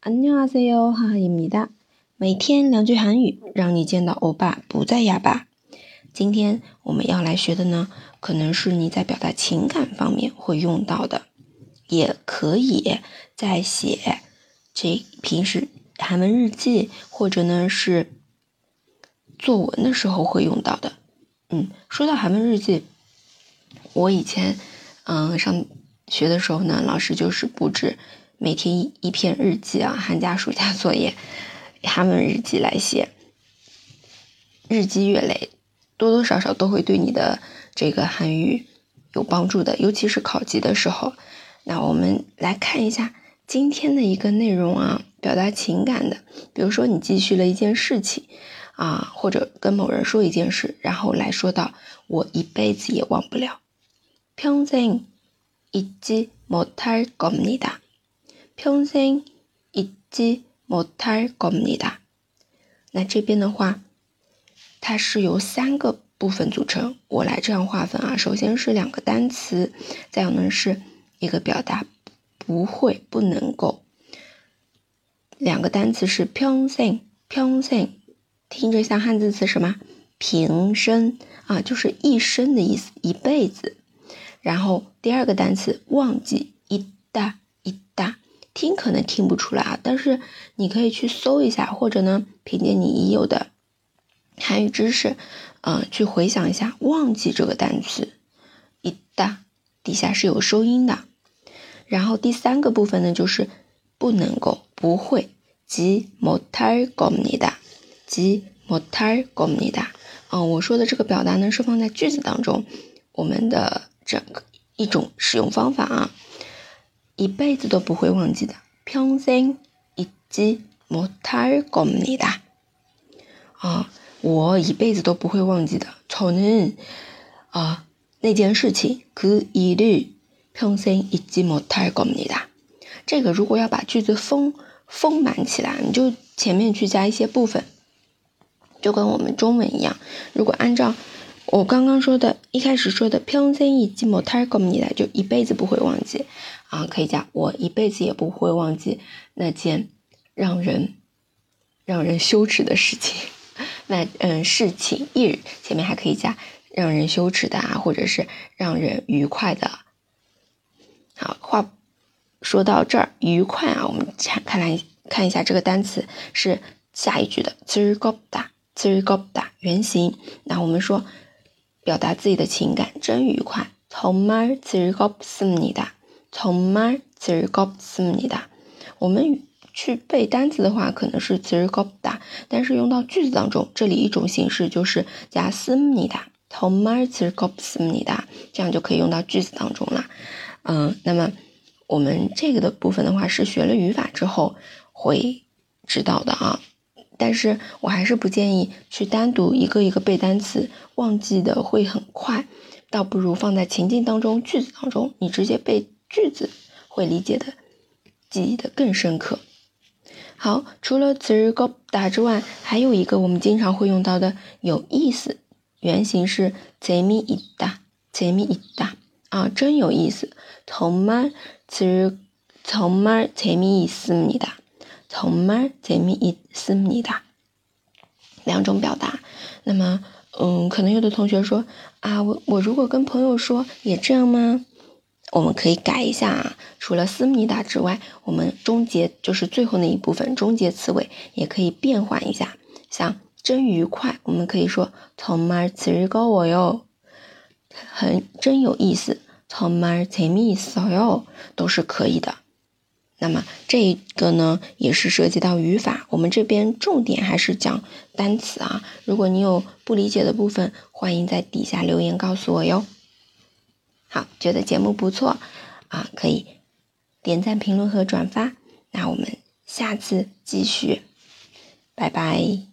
안녕하세요，哈哈입니다。每天两句韩语，让你见到欧巴不再哑巴。今天我们要来学的呢，可能是你在表达情感方面会用到的，也可以在写这平时韩文日记或者呢是作文的时候会用到的。嗯，说到韩文日记，我以前嗯上学的时候呢，老师就是布置。 每天一一篇日记啊，寒假暑假作业，韩文日记来写，日积月累，多多少少都会对你的这个韩语有帮助的，尤其是考级的时候。那我们来看一下今天的一个内容啊，表达情感的，比如说你记叙了一件事情啊，或者跟某人说一件事，然后来说到我一辈子也忘不了，평생잊지못할겁니다 평생이지못할겁니다那这边的话，它是由三个部分组成。我来这样划分啊，首先是两个单词，再有呢是一个表达不会、不能够。两个单词是평 생， 평 생， 听着像汉字词什么？平生啊，就是一生的意思，一辈子。然后第二个单词忘记，一大一大。 听可能听不出来啊，但是你可以去搜一下，或者呢，凭借你已有的韩语知识，嗯，去回想一下“忘记”这个单词，一大底下是有收音的。然后第三个部分呢，就是不能够、不会，지못할겁니 다， 지못할겁니 다。 嗯，我说的这个表达呢，是放在句子当中，我们的整个一种使用方法啊。 一辈子都不会忘记的，평생잊지못할겁니 다。 啊，我一辈子都不会忘记的，저는啊那件事情，그일을평생잊지못할겁니 다。 这个如果要把句子丰丰满起来，你就前面去加一些部分，就跟我们中文一样，如果按照。 我刚刚说的，一开始说的평생잊지못할겁니 다， 就一辈子不会忘记啊，可以加我一辈子也不会忘记那件让人让人羞耻的事情。那嗯，事情日前面还可以加让人羞耻的啊，或者是让人愉快的。好，话说到这儿，愉快啊，我们看看来看一下这个单词是下一句的즐겁 다， 즐겁다原型。那我们说。 表达自己的情感真愉快，정말즐겁습니 다， 정말즐겁습니 다。 我们去背单词的话，可能是즐겁 다， 但是用到句子当中，这里一种形式就是加습니 다， 정말즐겁습니 다， 这样就可以用到句子当中了。嗯，那么我们这个的部分的话，是学了语法之后会知道的啊。 是我还是不建议去单独一个一个背单词，忘记的会很快，倒不如放在情境当中、句子当中，你直接背句子，会理解的、记忆的更深刻。好，除了词 go 打之外，还有一个我们经常会用到的有意思，原型是 zemi i d a z m a 啊，真有意思。从말词从말재미있습니다从말재미있습니다 两种表达，那么嗯可能有的同学说，啊，我我如果跟朋友说，也这样吗？我们可以改一下啊，除了思密达之外，我们终结就是最后那一部分终结词尾，也可以变换一下，像真愉快，我们可以说 tom my 我哟。很，真有意思，tom my 奇瑞斯哟，都是可以的。那么这个呢，也是涉及到语法。我们这边重点还是讲单词啊。如果你有不理解的部分，欢迎在底下留言告诉我哟。好，觉得节目不错啊，可以点赞、评论和转发。那我们下次继续，拜拜。